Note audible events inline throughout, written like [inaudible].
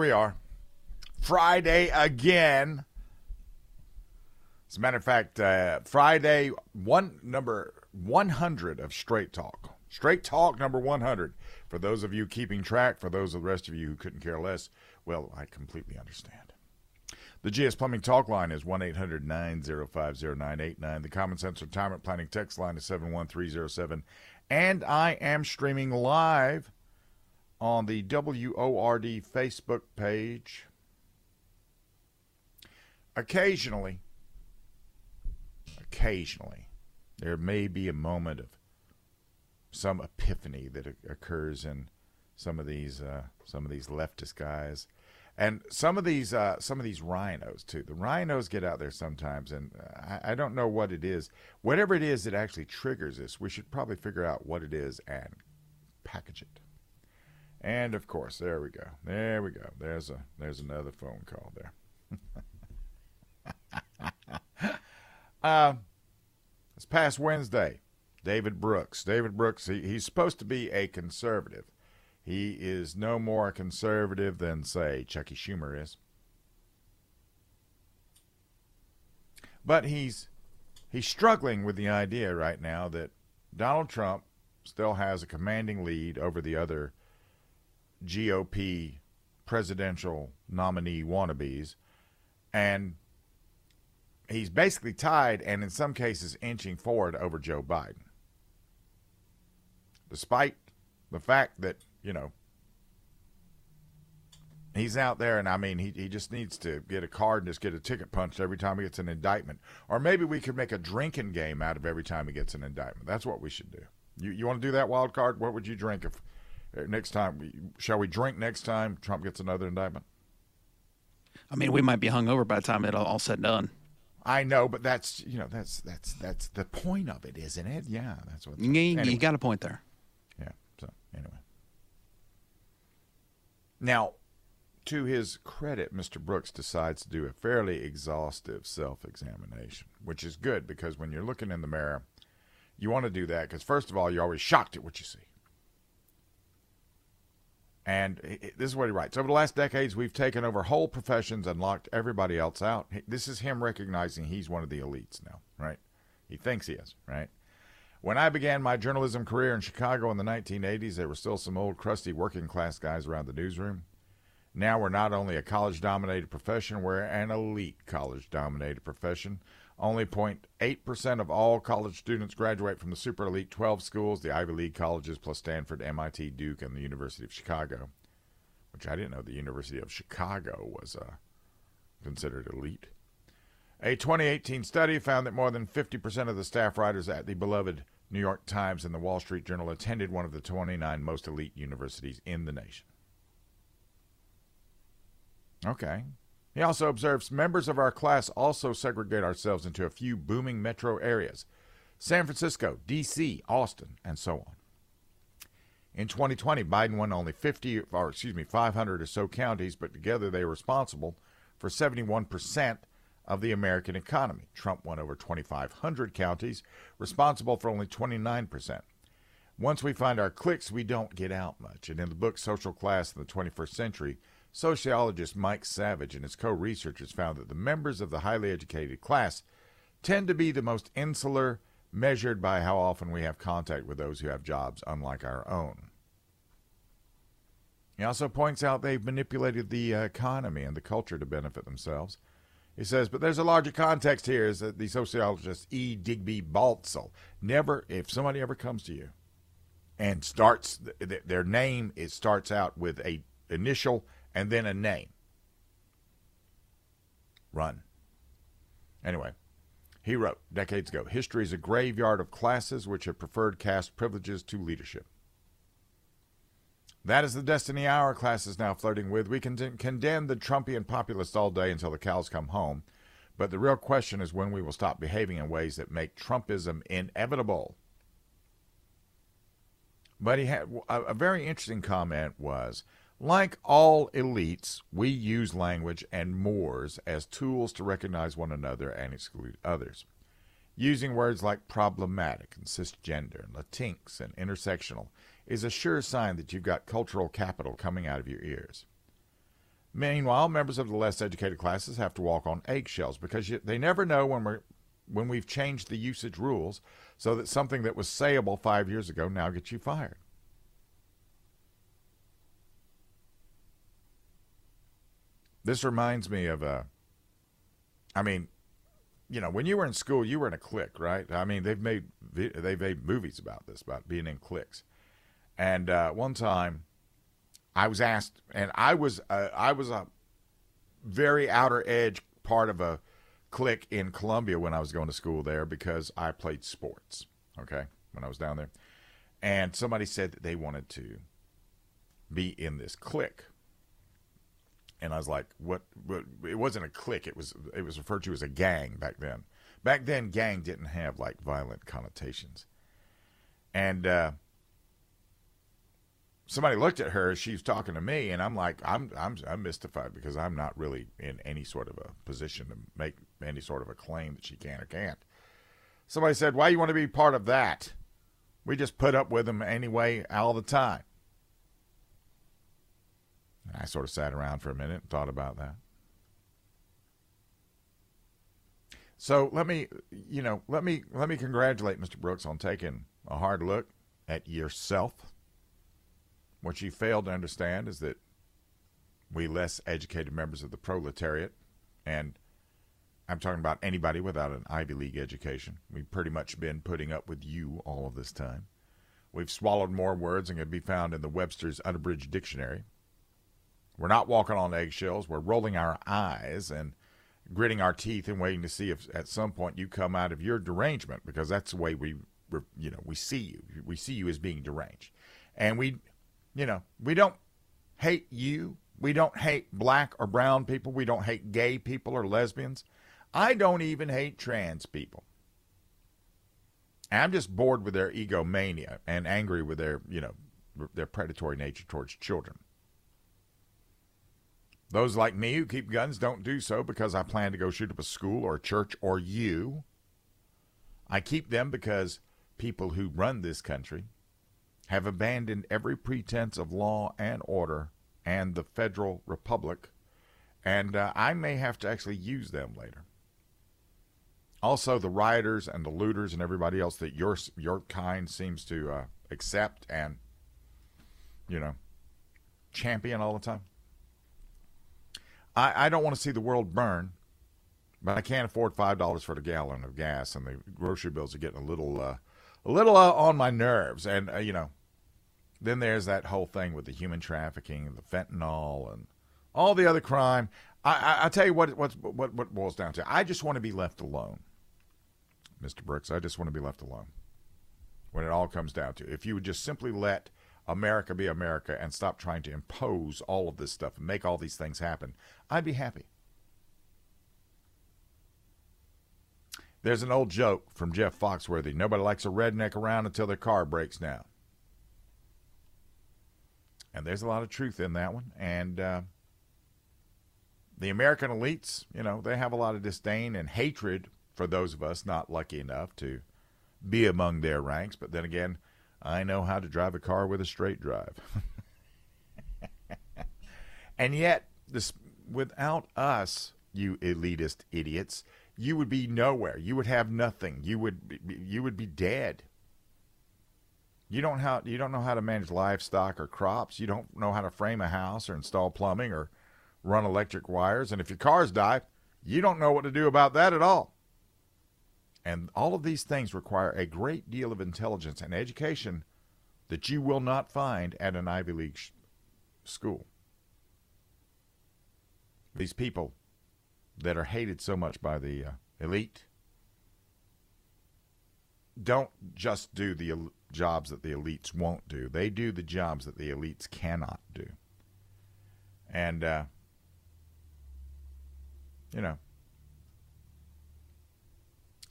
we are. Friday again. As a matter of fact, uh, Friday one number 100 of Straight Talk. Straight Talk number 100. For those of you keeping track, for those of the rest of you who couldn't care less, well, I completely understand. The GS Plumbing Talk line is 1 800 905 0989. The Common Sense Retirement Planning text line is 71307. And I am streaming live on the WORD Facebook page. Occasionally, occasionally, there may be a moment of some epiphany that occurs in some of these uh, some of these leftist guys, and some of these uh, some of these RINOs too. The rhinos get out there sometimes, and uh, I, I don't know what it is. Whatever it is that actually triggers this, we should probably figure out what it is and package it. And of course, there we go. There we go. There's a there's another phone call there. uh, [laughs] this past Wednesday, David Brooks. David Brooks, he, he's supposed to be a conservative. He is no more conservative than, say, Chucky Schumer is. But he's he's struggling with the idea right now that Donald Trump still has a commanding lead over the other GOP presidential nominee wannabes, and he's basically tied and in some cases inching forward over Joe Biden. Despite the fact that, you know, he's out there and I mean he, he just needs to get a card and just get a ticket punched every time he gets an indictment. Or maybe we could make a drinking game out of every time he gets an indictment. That's what we should do. You you want to do that wild card? What would you drink if Uh, next time shall we drink next time Trump gets another indictment? I mean, we might be hung over by the time it all, all said and done. I know, but that's you know that's that's that's the point of it, isn't it? Yeah, that's what. You, anyway. you got a point there. Yeah. So anyway, now to his credit, Mr. Brooks decides to do a fairly exhaustive self-examination, which is good because when you're looking in the mirror, you want to do that because first of all, you're always shocked at what you see. And this is what he writes Over the last decades, we've taken over whole professions and locked everybody else out. This is him recognizing he's one of the elites now, right? He thinks he is, right? When I began my journalism career in Chicago in the 1980s, there were still some old, crusty working class guys around the newsroom. Now we're not only a college dominated profession, we're an elite college dominated profession. Only 0.8% of all college students graduate from the super elite 12 schools, the Ivy League colleges, plus Stanford, MIT, Duke, and the University of Chicago, which I didn't know the University of Chicago was uh, considered elite. A 2018 study found that more than 50% of the staff writers at the beloved New York Times and the Wall Street Journal attended one of the 29 most elite universities in the nation. Okay, he also observes members of our class also segregate ourselves into a few booming metro areas San Francisco, D.C., Austin, and so on. In 2020, Biden won only 50, or excuse me, 500 or so counties, but together they were responsible for 71% of the American economy. Trump won over 2,500 counties, responsible for only 29%. Once we find our cliques, we don't get out much. And in the book Social Class in the 21st Century, Sociologist Mike Savage and his co researchers found that the members of the highly educated class tend to be the most insular, measured by how often we have contact with those who have jobs unlike our own. He also points out they've manipulated the uh, economy and the culture to benefit themselves. He says, but there's a larger context here, is that the sociologist E. Digby Baltzell never, if somebody ever comes to you and starts, their name, it starts out with a initial and then a name. Run. Anyway, he wrote decades ago History is a graveyard of classes which have preferred caste privileges to leadership. That is the destiny our class is now flirting with. We can condemn the Trumpian populists all day until the cows come home, but the real question is when we will stop behaving in ways that make Trumpism inevitable. But he had a, a very interesting comment was like all elites, we use language and mores as tools to recognize one another and exclude others. Using words like problematic and cisgender and latinx and intersectional is a sure sign that you've got cultural capital coming out of your ears. Meanwhile, members of the less educated classes have to walk on eggshells because they never know when we're when we've changed the usage rules so that something that was sayable five years ago now gets you fired. This reminds me of a. I mean, you know, when you were in school, you were in a clique, right? I mean, they've made they've made movies about this, about being in cliques. And uh, one time, I was asked, and I was uh, I was a very outer edge part of a clique in Columbia when I was going to school there because I played sports. Okay, when I was down there, and somebody said that they wanted to be in this clique and I was like, "What?" what it wasn't a clique. It was it was referred to as a gang back then. Back then, gang didn't have like violent connotations. And uh, somebody looked at her. She was talking to me, and I'm like, I'm I'm I'm mystified because I'm not really in any sort of a position to make any sort of a claim that she can or can't. Somebody said, "Why you want to be part of that?" We just put up with them anyway all the time. I sort of sat around for a minute and thought about that. So let me, you know, let me let me congratulate Mr. Brooks on taking a hard look at yourself. What you failed to understand is that we less educated members of the proletariat, and I'm talking about anybody without an Ivy League education. We've pretty much been putting up with you all of this time. We've swallowed more words than can be found in the Webster's Unabridged Dictionary. We're not walking on eggshells. We're rolling our eyes and gritting our teeth and waiting to see if at some point you come out of your derangement because that's the way we you know we see you. We see you as being deranged. And we you know we don't hate you. We don't hate black or brown people. We don't hate gay people or lesbians. I don't even hate trans people. I'm just bored with their egomania and angry with their you know their predatory nature towards children those like me who keep guns don't do so because I plan to go shoot up a school or a church or you. I keep them because people who run this country have abandoned every pretense of law and order and the federal republic, and uh, I may have to actually use them later. Also, the rioters and the looters and everybody else that your your kind seems to uh, accept and you know champion all the time. I, I don't want to see the world burn, but I can't afford five dollars for the gallon of gas, and the grocery bills are getting a little, uh, a little uh, on my nerves. And uh, you know, then there's that whole thing with the human trafficking and the fentanyl and all the other crime. I, I, I tell you what, what, what, what boils down to. I just want to be left alone, Mr. Brooks. I just want to be left alone. When it all comes down to, if you would just simply let America be America and stop trying to impose all of this stuff and make all these things happen, I'd be happy. There's an old joke from Jeff Foxworthy nobody likes a redneck around until their car breaks down. And there's a lot of truth in that one. And uh, the American elites, you know, they have a lot of disdain and hatred for those of us not lucky enough to be among their ranks. But then again, I know how to drive a car with a straight drive. [laughs] and yet, this without us, you elitist idiots, you would be nowhere. You would have nothing. You would be, you would be dead. You don't how you don't know how to manage livestock or crops. You don't know how to frame a house or install plumbing or run electric wires. And if your cars die, you don't know what to do about that at all. And all of these things require a great deal of intelligence and education that you will not find at an Ivy League sh- school. These people that are hated so much by the uh, elite don't just do the el- jobs that the elites won't do, they do the jobs that the elites cannot do. And, uh, you know,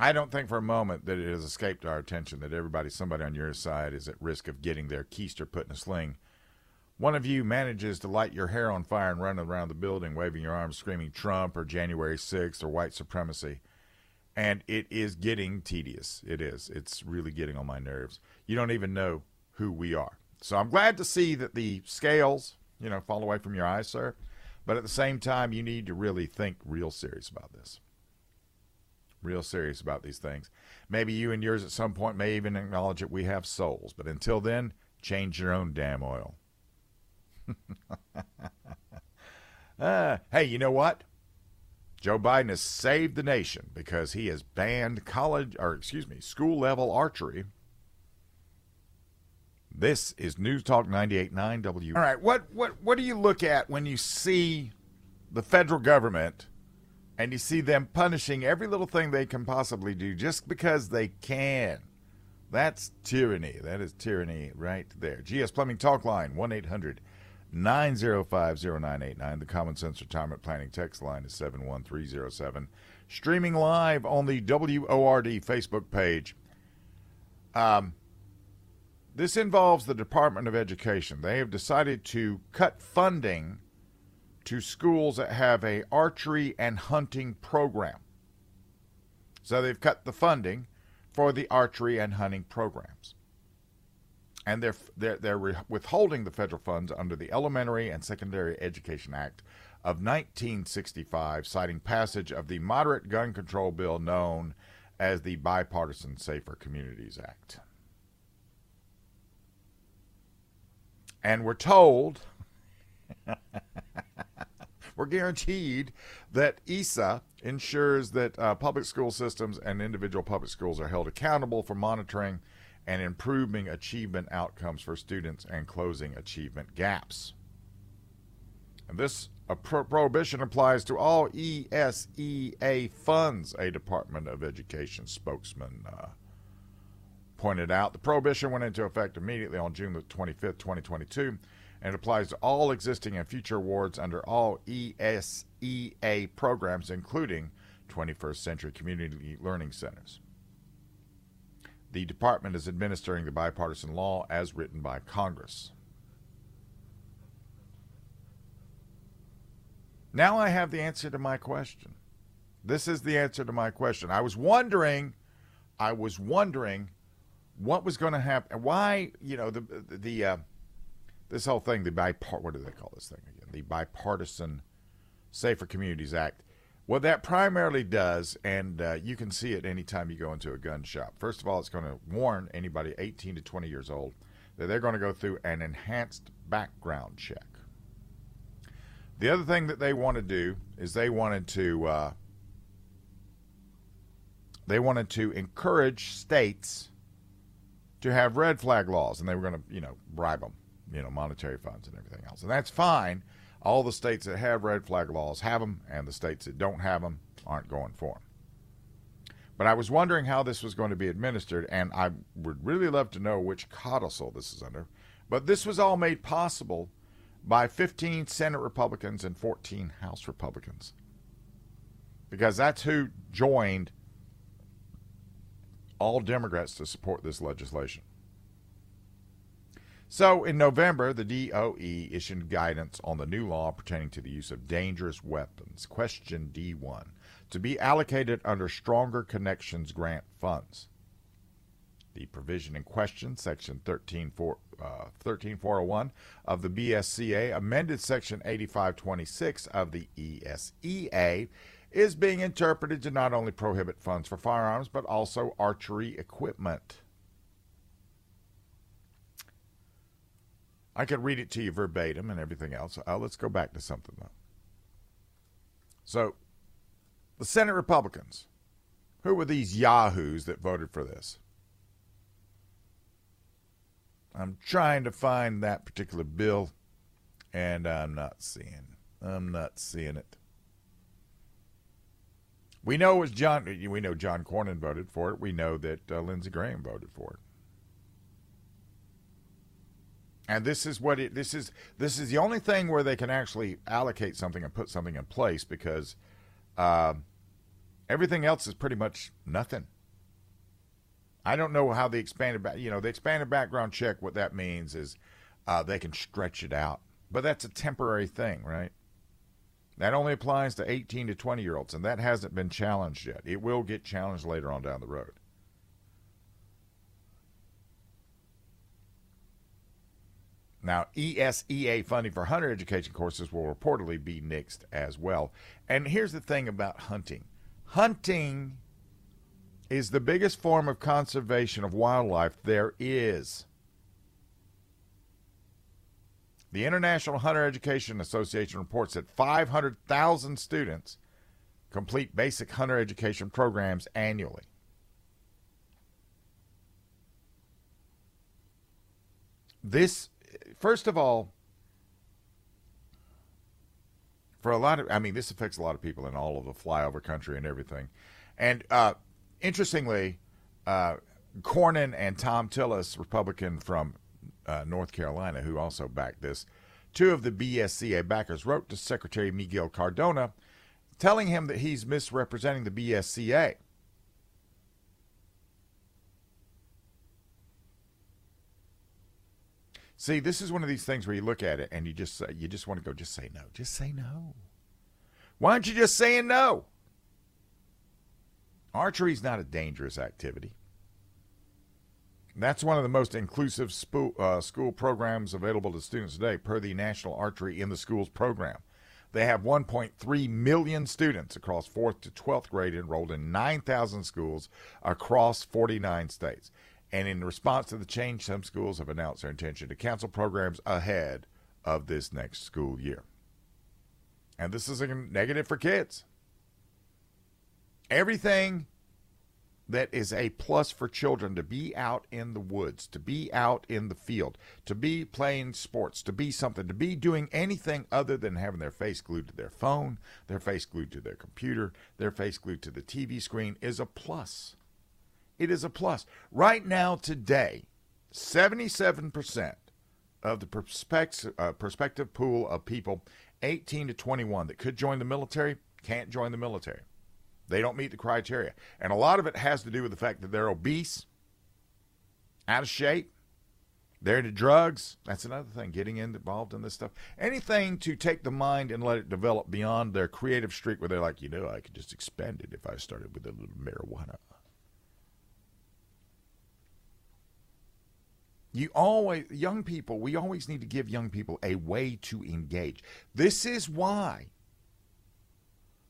I don't think for a moment that it has escaped our attention that everybody, somebody on your side, is at risk of getting their keister put in a sling. One of you manages to light your hair on fire and run around the building waving your arms, screaming Trump or January 6th or white supremacy. And it is getting tedious. It is. It's really getting on my nerves. You don't even know who we are. So I'm glad to see that the scales, you know, fall away from your eyes, sir. But at the same time, you need to really think real serious about this. Real serious about these things. Maybe you and yours at some point may even acknowledge that we have souls. But until then, change your own damn oil. [laughs] uh, hey, you know what? Joe Biden has saved the nation because he has banned college, or excuse me, school level archery. This is News Talk 98.9 W. All right, what, what, what do you look at when you see the federal government and you see them punishing every little thing they can possibly do just because they can? That's tyranny. That is tyranny right there. GS Plumbing Talk Line, 1 800 905 0989. The Common Sense Retirement Planning text line is 71307. Streaming live on the WORD Facebook page. Um, this involves the Department of Education. They have decided to cut funding to schools that have a archery and hunting program. So they've cut the funding for the archery and hunting programs and they're, they're, they're withholding the federal funds under the Elementary and Secondary Education Act of 1965, citing passage of the moderate gun control bill known as the Bipartisan Safer Communities Act. And we're told, [laughs] we're guaranteed that ESA ensures that uh, public school systems and individual public schools are held accountable for monitoring and improving achievement outcomes for students and closing achievement gaps. And this pro- prohibition applies to all ESEA funds, a Department of Education spokesman uh, pointed out. The prohibition went into effect immediately on June the 25th, 2022, and applies to all existing and future awards under all ESEA programs, including 21st Century Community Learning Centers. The department is administering the bipartisan law as written by Congress. Now I have the answer to my question. This is the answer to my question. I was wondering, I was wondering what was going to happen. Why, you know, the the uh, this whole thing, the bipart, what do they call this thing again? The bipartisan Safer Communities Act. What that primarily does, and uh, you can see it anytime you go into a gun shop. First of all, it's going to warn anybody 18 to 20 years old that they're going to go through an enhanced background check. The other thing that they want to do is they wanted to uh, they wanted to encourage states to have red flag laws, and they were going to you know bribe them, you know, monetary funds and everything else, and that's fine all the states that have red flag laws have them, and the states that don't have them aren't going for them. But I was wondering how this was going to be administered, and I would really love to know which codicil this is under. But this was all made possible by 15 Senate Republicans and 14 House Republicans. Because that's who joined all Democrats to support this legislation. So, in November, the DOE issued guidance on the new law pertaining to the use of dangerous weapons, question D1, to be allocated under Stronger Connections grant funds. The provision in question, Section 134, uh, 13401 of the BSCA, amended Section 8526 of the ESEA, is being interpreted to not only prohibit funds for firearms, but also archery equipment. I could read it to you verbatim and everything else. Uh, let's go back to something, though. So, the Senate Republicans, who were these yahoos that voted for this? I'm trying to find that particular bill, and I'm not seeing. I'm not seeing it. We know it was John. We know John Cornyn voted for it. We know that uh, Lindsey Graham voted for it. And this is what it this is this is the only thing where they can actually allocate something and put something in place because uh, everything else is pretty much nothing. I don't know how the expanded back you know the expanded background check what that means is uh, they can stretch it out, but that's a temporary thing, right? That only applies to 18 to 20 year olds, and that hasn't been challenged yet. It will get challenged later on down the road. Now, ESEA funding for hunter education courses will reportedly be nixed as well. And here's the thing about hunting hunting is the biggest form of conservation of wildlife there is. The International Hunter Education Association reports that 500,000 students complete basic hunter education programs annually. This, first of all, for a lot of, I mean, this affects a lot of people in all of the flyover country and everything. And uh, interestingly, uh, Cornyn and Thom Tillis, Republican from uh, North Carolina, who also backed this, two of the BSCA backers wrote to Secretary Miguel Cardona telling him that he's misrepresenting the BSCA. See, this is one of these things where you look at it and you just you just want to go, just say no, just say no. Why aren't you just saying no? Archery is not a dangerous activity. That's one of the most inclusive uh, school programs available to students today, per the National Archery in the Schools program. They have 1.3 million students across 4th to 12th grade enrolled in 9,000 schools across 49 states. And in response to the change, some schools have announced their intention to cancel programs ahead of this next school year. And this is a negative for kids. Everything that is a plus for children to be out in the woods, to be out in the field, to be playing sports, to be something, to be doing anything other than having their face glued to their phone, their face glued to their computer, their face glued to the TV screen is a plus. It is a plus. Right now, today, 77% of the perspective, uh, prospective pool of people 18 to 21 that could join the military can't join the military. They don't meet the criteria. And a lot of it has to do with the fact that they're obese, out of shape, they're into drugs. That's another thing, getting involved in this stuff. Anything to take the mind and let it develop beyond their creative streak where they're like, you know, I could just expand it if I started with a little marijuana. You always, young people, we always need to give young people a way to engage. This is why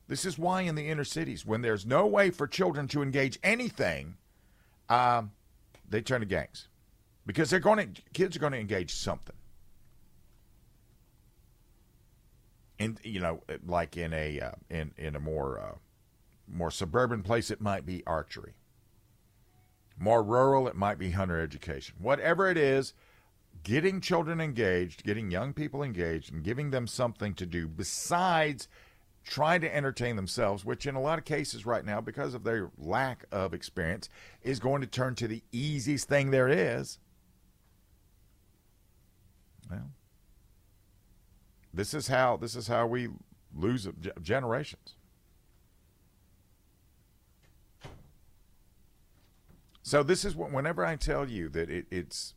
this is why in the inner cities, when there's no way for children to engage anything, um, they turn to gangs because they're going to kids are going to engage something. And you know, like in a uh, in in a more uh, more suburban place, it might be archery. More rural, it might be hunter education. Whatever it is, getting children engaged, getting young people engaged, and giving them something to do besides trying to entertain themselves, which in a lot of cases right now, because of their lack of experience, is going to turn to the easiest thing there is. Well, this is how this is how we lose generations. So this is what whenever I tell you that it, it's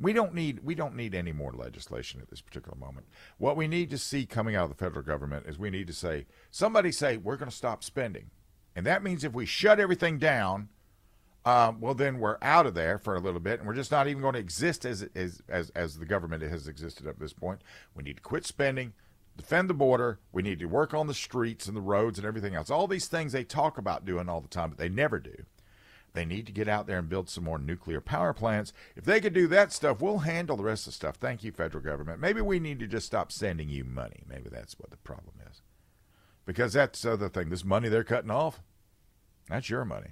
we don't need we don't need any more legislation at this particular moment. What we need to see coming out of the federal government is we need to say somebody say we're going to stop spending, and that means if we shut everything down, um, well then we're out of there for a little bit, and we're just not even going to exist as as as as the government has existed up to this point. We need to quit spending. Defend the border. We need to work on the streets and the roads and everything else. All these things they talk about doing all the time, but they never do. They need to get out there and build some more nuclear power plants. If they could do that stuff, we'll handle the rest of the stuff. Thank you, federal government. Maybe we need to just stop sending you money. Maybe that's what the problem is. Because that's the other thing. This money they're cutting off, that's your money.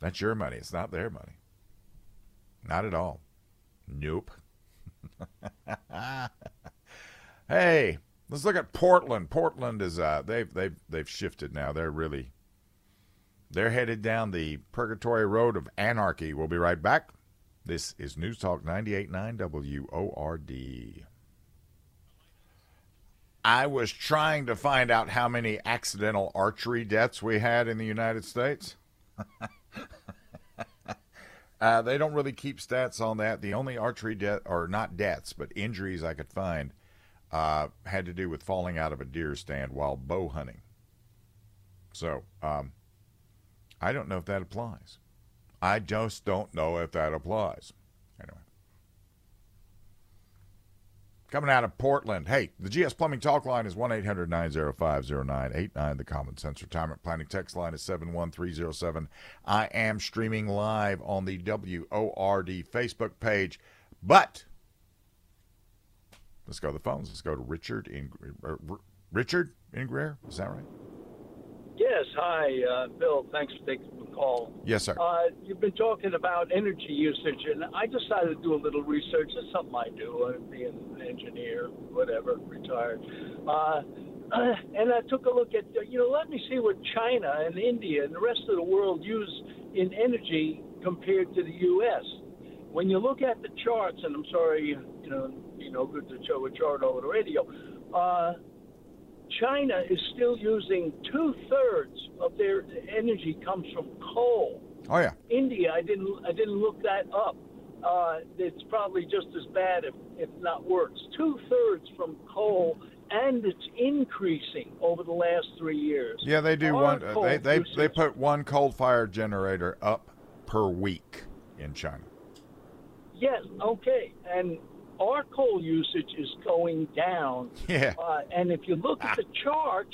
That's your money. It's not their money. Not at all. Nope. [laughs] hey, let's look at Portland. Portland is uh they've they've they've shifted now. They're really they're headed down the purgatory road of anarchy. We'll be right back. This is News Talk 98.9 WORD. I was trying to find out how many accidental archery deaths we had in the United States. [laughs] uh, they don't really keep stats on that. The only archery death, or not deaths, but injuries I could find, uh, had to do with falling out of a deer stand while bow hunting. So, um, I don't know if that applies. I just don't know if that applies. Anyway. coming out of Portland. Hey, the GS Plumbing Talk line is 1 800 905 0989. The Common Sense Retirement Planning text line is 71307. I am streaming live on the WORD Facebook page. But let's go to the phones. Let's go to Richard in uh, Richard in Greer. Is that right? Yes. Hi, uh, Bill. Thanks for taking the call. Yes, sir. Uh, you've been talking about energy usage, and I decided to do a little research. It's something I do. I'm being an engineer, whatever, retired. Uh, [clears throat] and I took a look at, you know, let me see what China and India and the rest of the world use in energy compared to the U.S. When you look at the charts, and I'm sorry, you know, you know, good to show a chart over the radio. Uh, China is still using two thirds of their energy comes from coal. Oh yeah. India, I didn't I didn't look that up. Uh, it's probably just as bad, if, if not worse. Two thirds from coal, and it's increasing over the last three years. Yeah, they do Our one. Uh, they they usage- they put one coal fired generator up per week in China. Yes, okay, and our coal usage is going down. Yeah. Uh, and if you look at the chart,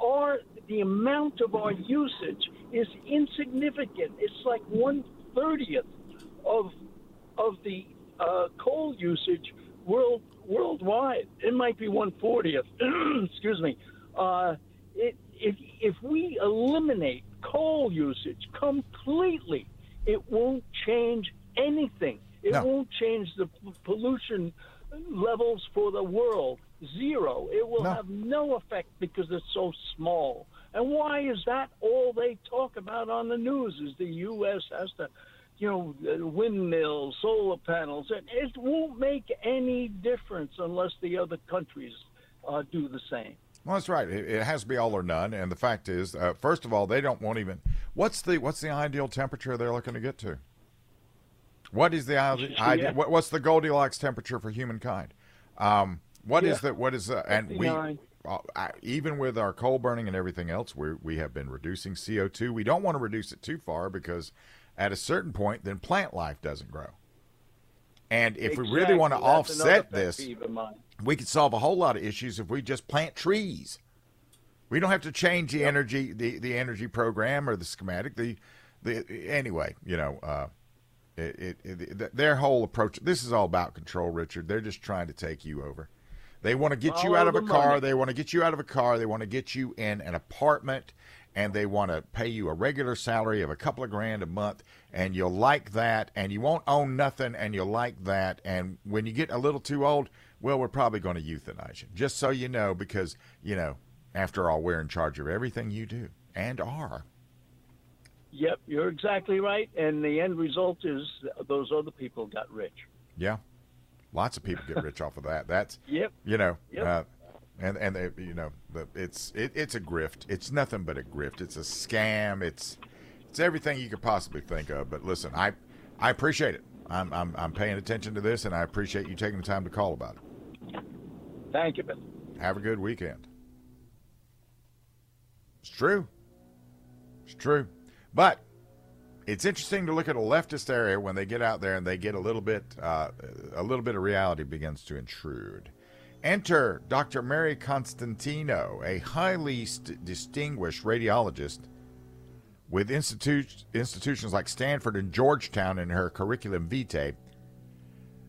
our the amount of our usage is insignificant. It's like one thirtieth of of the uh, coal usage world worldwide. It might be one fortieth. [clears throat] Excuse me. Uh, it, if if we eliminate coal usage completely, it won't change anything. It No. won't change the p- pollution levels for the world. Zero. It will No. have no effect because it's so small. And why is that all they talk about on the news? Is the U.S. has to, you know, uh, windmills, solar panels. It, it won't make any difference unless the other countries uh, do the same. Well, that's right. It, it has to be all or none. And the fact is, uh, first of all, they don't want even. What's the what's the ideal temperature they're looking to get to? What is the Yeah. what, what's the Goldilocks temperature for humankind? Um, what is Yeah. the what is the, and we uh, I- even with our coal burning and everything else, we we have been reducing CO two. We don't want to reduce it too far because at a certain point, then plant life doesn't grow. And if we really want to That's offset this, peeve of mine. we could solve a whole lot of issues if we just plant trees. We don't have to change the energy the, the energy program or the schematic. The the anyway, you know, uh, it, it, it their whole approach. This is all about control, Richard. They're just trying to take you over. They want to get you out of a car. money. They want to get you out of a car. They want to get you in an apartment, and they want to pay you a regular salary of a couple of grand a month, and you'll like that, and you won't own nothing, and you'll like that. And when you get a little too old, well, we're probably going to euthanize you, just so you know, because you know, after all, we're in charge of everything you do and are. Yep, you're exactly right. And the end result is those other people got rich. Yeah, lots of people get rich off of that. That's [laughs] Yep. you know, Yep. uh, and and they, you know, the, it's it, it's a grift. It's nothing but a grift. It's a scam. It's it's everything you could possibly think of. But listen, I I appreciate it. I'm I'm I'm paying attention to this, and I appreciate you taking the time to call about it. Thank you, Bill. Have a good weekend. It's true. It's true. But it's interesting to look at a leftist area when they get out there and they get a little bit uh, a little bit of reality begins to intrude. Enter Dr. Mary Constantino, a highly st- distinguished radiologist with institu- institutions like Stanford and Georgetown in her curriculum vitae.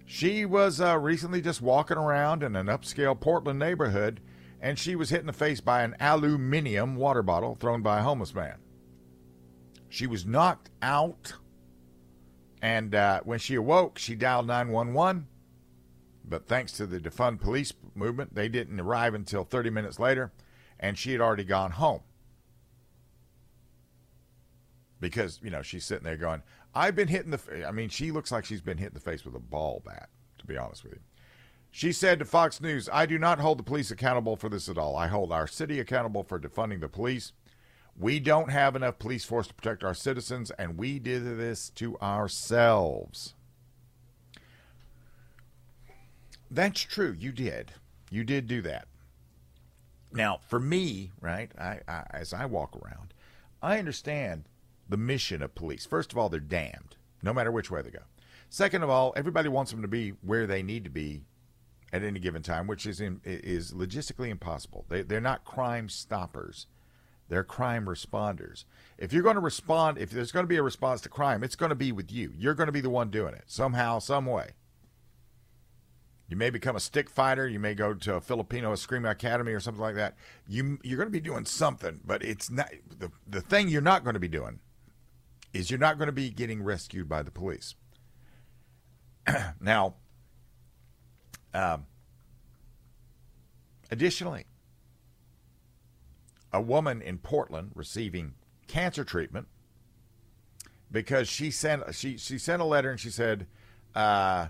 She was uh, recently just walking around in an upscale Portland neighborhood, and she was hit in the face by an aluminium water bottle thrown by a homeless man. She was knocked out, and uh, when she awoke, she dialed 911. But thanks to the defund police movement, they didn't arrive until 30 minutes later, and she had already gone home. Because, you know, she's sitting there going, I've been hitting the fa-" I mean, she looks like she's been hit in the face with a ball bat, to be honest with you. She said to Fox News, I do not hold the police accountable for this at all. I hold our city accountable for defunding the police. We don't have enough police force to protect our citizens, and we did this to ourselves. That's true. You did. You did do that. Now, for me, right, I, I, as I walk around, I understand the mission of police. First of all, they're damned, no matter which way they go. Second of all, everybody wants them to be where they need to be at any given time, which is in, is logistically impossible. They they're not crime stoppers. They're crime responders. If you're going to respond, if there's going to be a response to crime, it's going to be with you. You're going to be the one doing it somehow, some way. You may become a stick fighter. You may go to a Filipino Eskrima Academy or something like that. You you're going to be doing something, but it's not the the thing you're not going to be doing is you're not going to be getting rescued by the police. [clears throat] now, um, additionally, a woman in Portland receiving cancer treatment because she sent she she sent a letter and she said. Uh,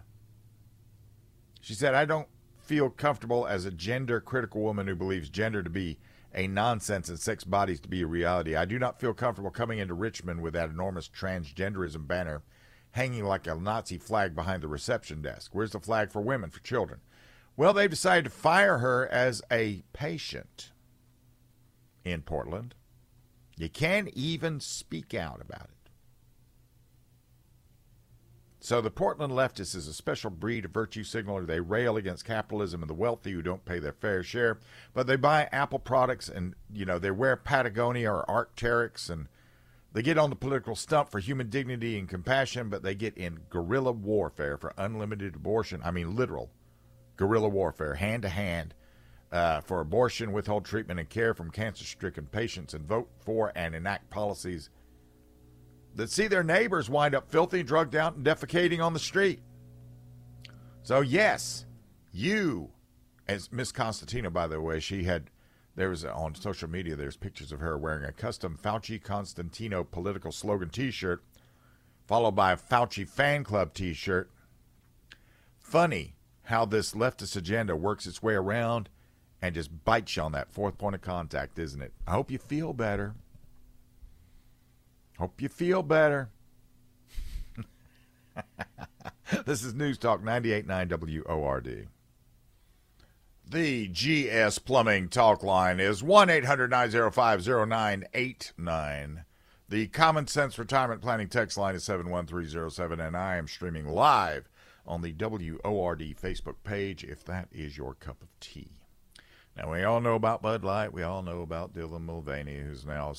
she said, I don't feel comfortable as a gender critical woman who believes gender to be a nonsense and sex bodies to be a reality. I do not feel comfortable coming into Richmond with that enormous transgenderism banner hanging like a Nazi flag behind the reception desk. Where's the flag for women, for children? Well, they've decided to fire her as a patient in Portland. You can't even speak out about it. So the Portland leftist is a special breed of virtue signaler. They rail against capitalism and the wealthy who don't pay their fair share, but they buy Apple products and you know they wear Patagonia or Arc'teryx and they get on the political stump for human dignity and compassion, but they get in guerrilla warfare for unlimited abortion. I mean, literal guerrilla warfare, hand to hand, uh, for abortion, withhold treatment and care from cancer stricken patients, and vote for and enact policies that see their neighbors wind up filthy, drugged out, and defecating on the street. So, yes, you, as Miss Constantino, by the way, she had, there was on social media, there's pictures of her wearing a custom Fauci Constantino political slogan t shirt, followed by a Fauci fan club t shirt. Funny how this leftist agenda works its way around and just bites you on that fourth point of contact, isn't it? I hope you feel better. Hope you feel better. [laughs] this is News Talk 98.9 WORD. The GS Plumbing Talk line is 1 800 905 0989. The Common Sense Retirement Planning text line is 71307, and I am streaming live on the WORD Facebook page if that is your cup of tea. Now, we all know about Bud Light. We all know about Dylan Mulvaney, who's now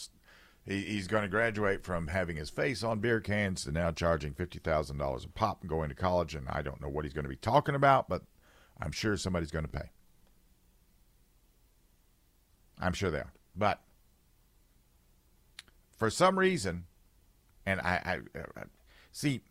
he, he's going to graduate from having his face on beer cans to now charging $50,000 a pop and going to college. And I don't know what he's going to be talking about, but I'm sure somebody's going to pay. I'm sure they are. But for some reason, and I, I, I see,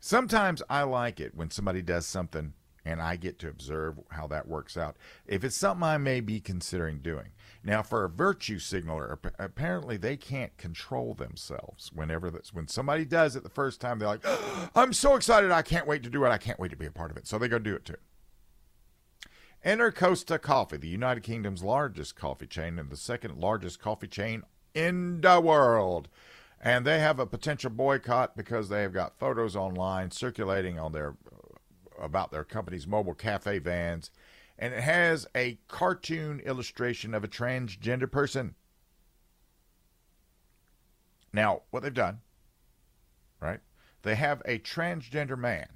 sometimes I like it when somebody does something and I get to observe how that works out. If it's something I may be considering doing. Now, for a virtue signaler, apparently they can't control themselves. Whenever that's, when somebody does it the first time, they're like, oh, [gasps] "I'm so excited! I can't wait to do it! I can't wait to be a part of it!" So they go do it too. Enter Costa Coffee, the United Kingdom's largest coffee chain and the second largest coffee chain in the world. And they have a potential boycott because they have got photos online circulating on their about their company's mobile cafe vans, and it has a cartoon illustration of a transgender person. Now, what they've done, right? They have a transgender man,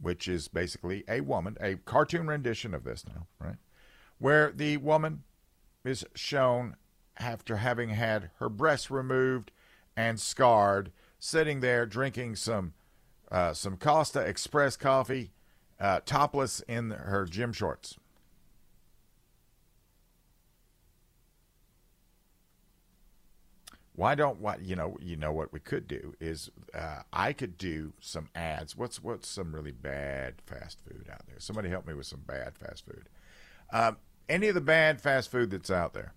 which is basically a woman, a cartoon rendition of this now, right? Where the woman is shown after having had her breasts removed and scarred, sitting there drinking some uh, some Costa Express coffee uh, topless in her gym shorts. Why don't what you know? You know what we could do is uh, I could do some ads. What's what's some really bad fast food out there? Somebody help me with some bad fast food. Um, any of the bad fast food that's out there,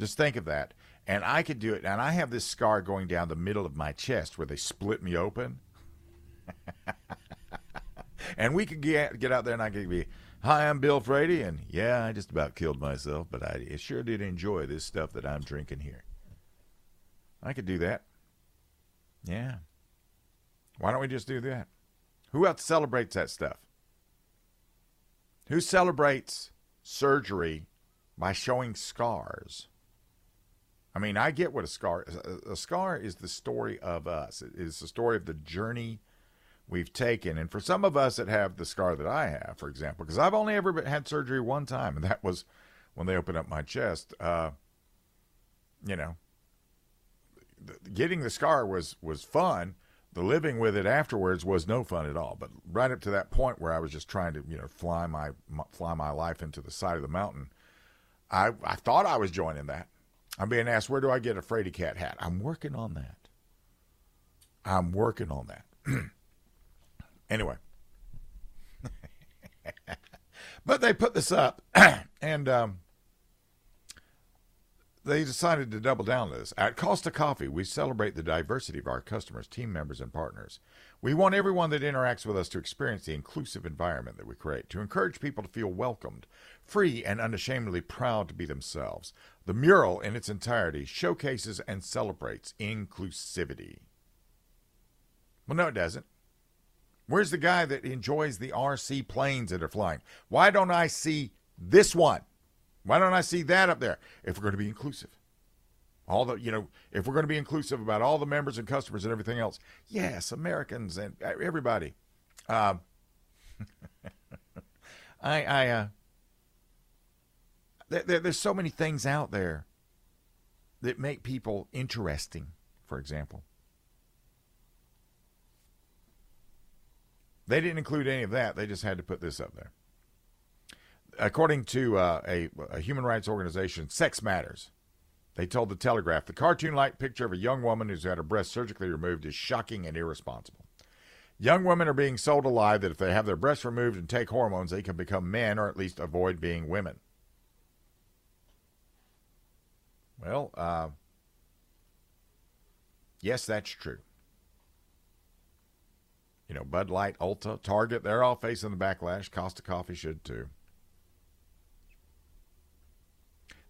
just think of that, and I could do it. And I have this scar going down the middle of my chest where they split me open. [laughs] and we could get get out there and I could be, hi, I'm Bill Frady, and yeah, I just about killed myself, but I sure did enjoy this stuff that I'm drinking here. I could do that. Yeah. Why don't we just do that? Who else celebrates that stuff? Who celebrates surgery by showing scars? I mean, I get what a scar is. A scar is the story of us. It is the story of the journey we've taken, and for some of us that have the scar that I have, for example, because I've only ever had surgery one time, and that was when they opened up my chest. Uh, you know, getting the scar was was fun. The living with it afterwards was no fun at all. But right up to that point where I was just trying to, you know, fly my, my fly my life into the side of the mountain, I I thought I was joining that. I'm being asked, where do I get a Frady Cat hat? I'm working on that. I'm working on that. [clears throat] anyway. [laughs] but they put this up, [clears throat] and um, they decided to double down on this. At Costa Coffee, we celebrate the diversity of our customers, team members, and partners. We want everyone that interacts with us to experience the inclusive environment that we create, to encourage people to feel welcomed, free, and unashamedly proud to be themselves. The mural in its entirety showcases and celebrates inclusivity. Well, no, it doesn't. Where's the guy that enjoys the RC planes that are flying? Why don't I see this one? Why don't I see that up there? If we're going to be inclusive, all the you know, if we're going to be inclusive about all the members and customers and everything else, yes, Americans and everybody. Um, [laughs] I, I, uh, there, there's so many things out there that make people interesting. For example, they didn't include any of that. They just had to put this up there according to uh, a, a, human rights organization, Sex Matters, they told the Telegraph the cartoon like picture of a young woman who's had her breast surgically removed is shocking and irresponsible. Young women are being sold a lie that if they have their breasts removed and take hormones, they can become men or at least avoid being women. Well, uh, yes, that's true. You know, Bud Light, Ulta, Target, they're all facing the backlash. Costa Coffee should too.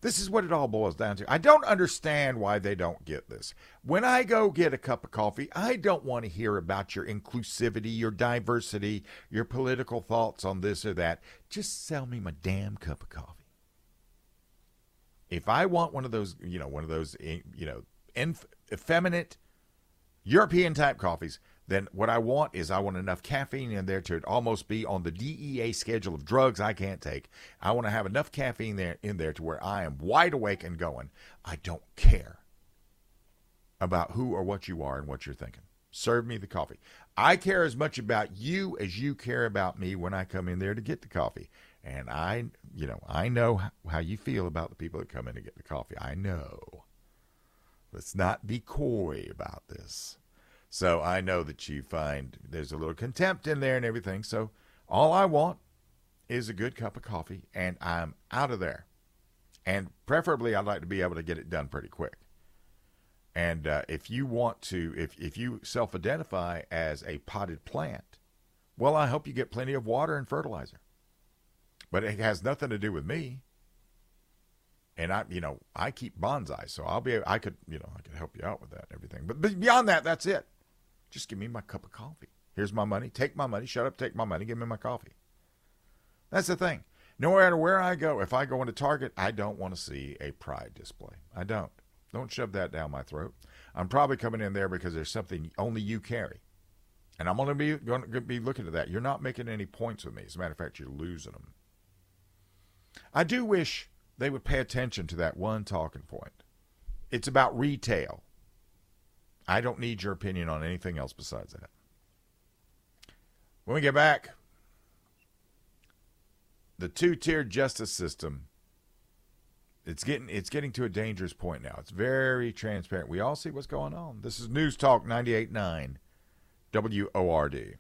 This is what it all boils down to. I don't understand why they don't get this. When I go get a cup of coffee, I don't want to hear about your inclusivity, your diversity, your political thoughts on this or that. Just sell me my damn cup of coffee. If I want one of those, you know, one of those, eh, you know, effeminate European type coffees, then what I want is I want enough caffeine in there to almost be on the DEA schedule of drugs I can't take. I want to have enough caffeine there in there to where I am wide awake and going. I don't care about who or what you are and what you're thinking. Serve me the coffee. I care as much about you as you care about me when I come in there to get the coffee. And I, you know, I know how you feel about the people that come in to get the coffee. I know. Let's not be coy about this. So I know that you find there's a little contempt in there and everything. So all I want is a good cup of coffee and I'm out of there. And preferably, I'd like to be able to get it done pretty quick. And uh, if you want to, if, if you self identify as a potted plant, well, I hope you get plenty of water and fertilizer. But it has nothing to do with me. And I, you know, I keep bonsai, so I'll be, I could, you know, I could help you out with that and everything. But beyond that, that's it. Just give me my cup of coffee. Here's my money. Take my money. Shut up. Take my money. Give me my coffee. That's the thing. No matter where I go, if I go into Target, I don't want to see a pride display. I don't. Don't shove that down my throat. I'm probably coming in there because there's something only you carry. And I'm going to be going to be looking at that. You're not making any points with me. As a matter of fact, you're losing them. I do wish they would pay attention to that one talking point. It's about retail. I don't need your opinion on anything else besides that. When we get back, the two-tiered justice system it's getting it's getting to a dangerous point now. It's very transparent. We all see what's going on. This is News Talk 98.9 WORD.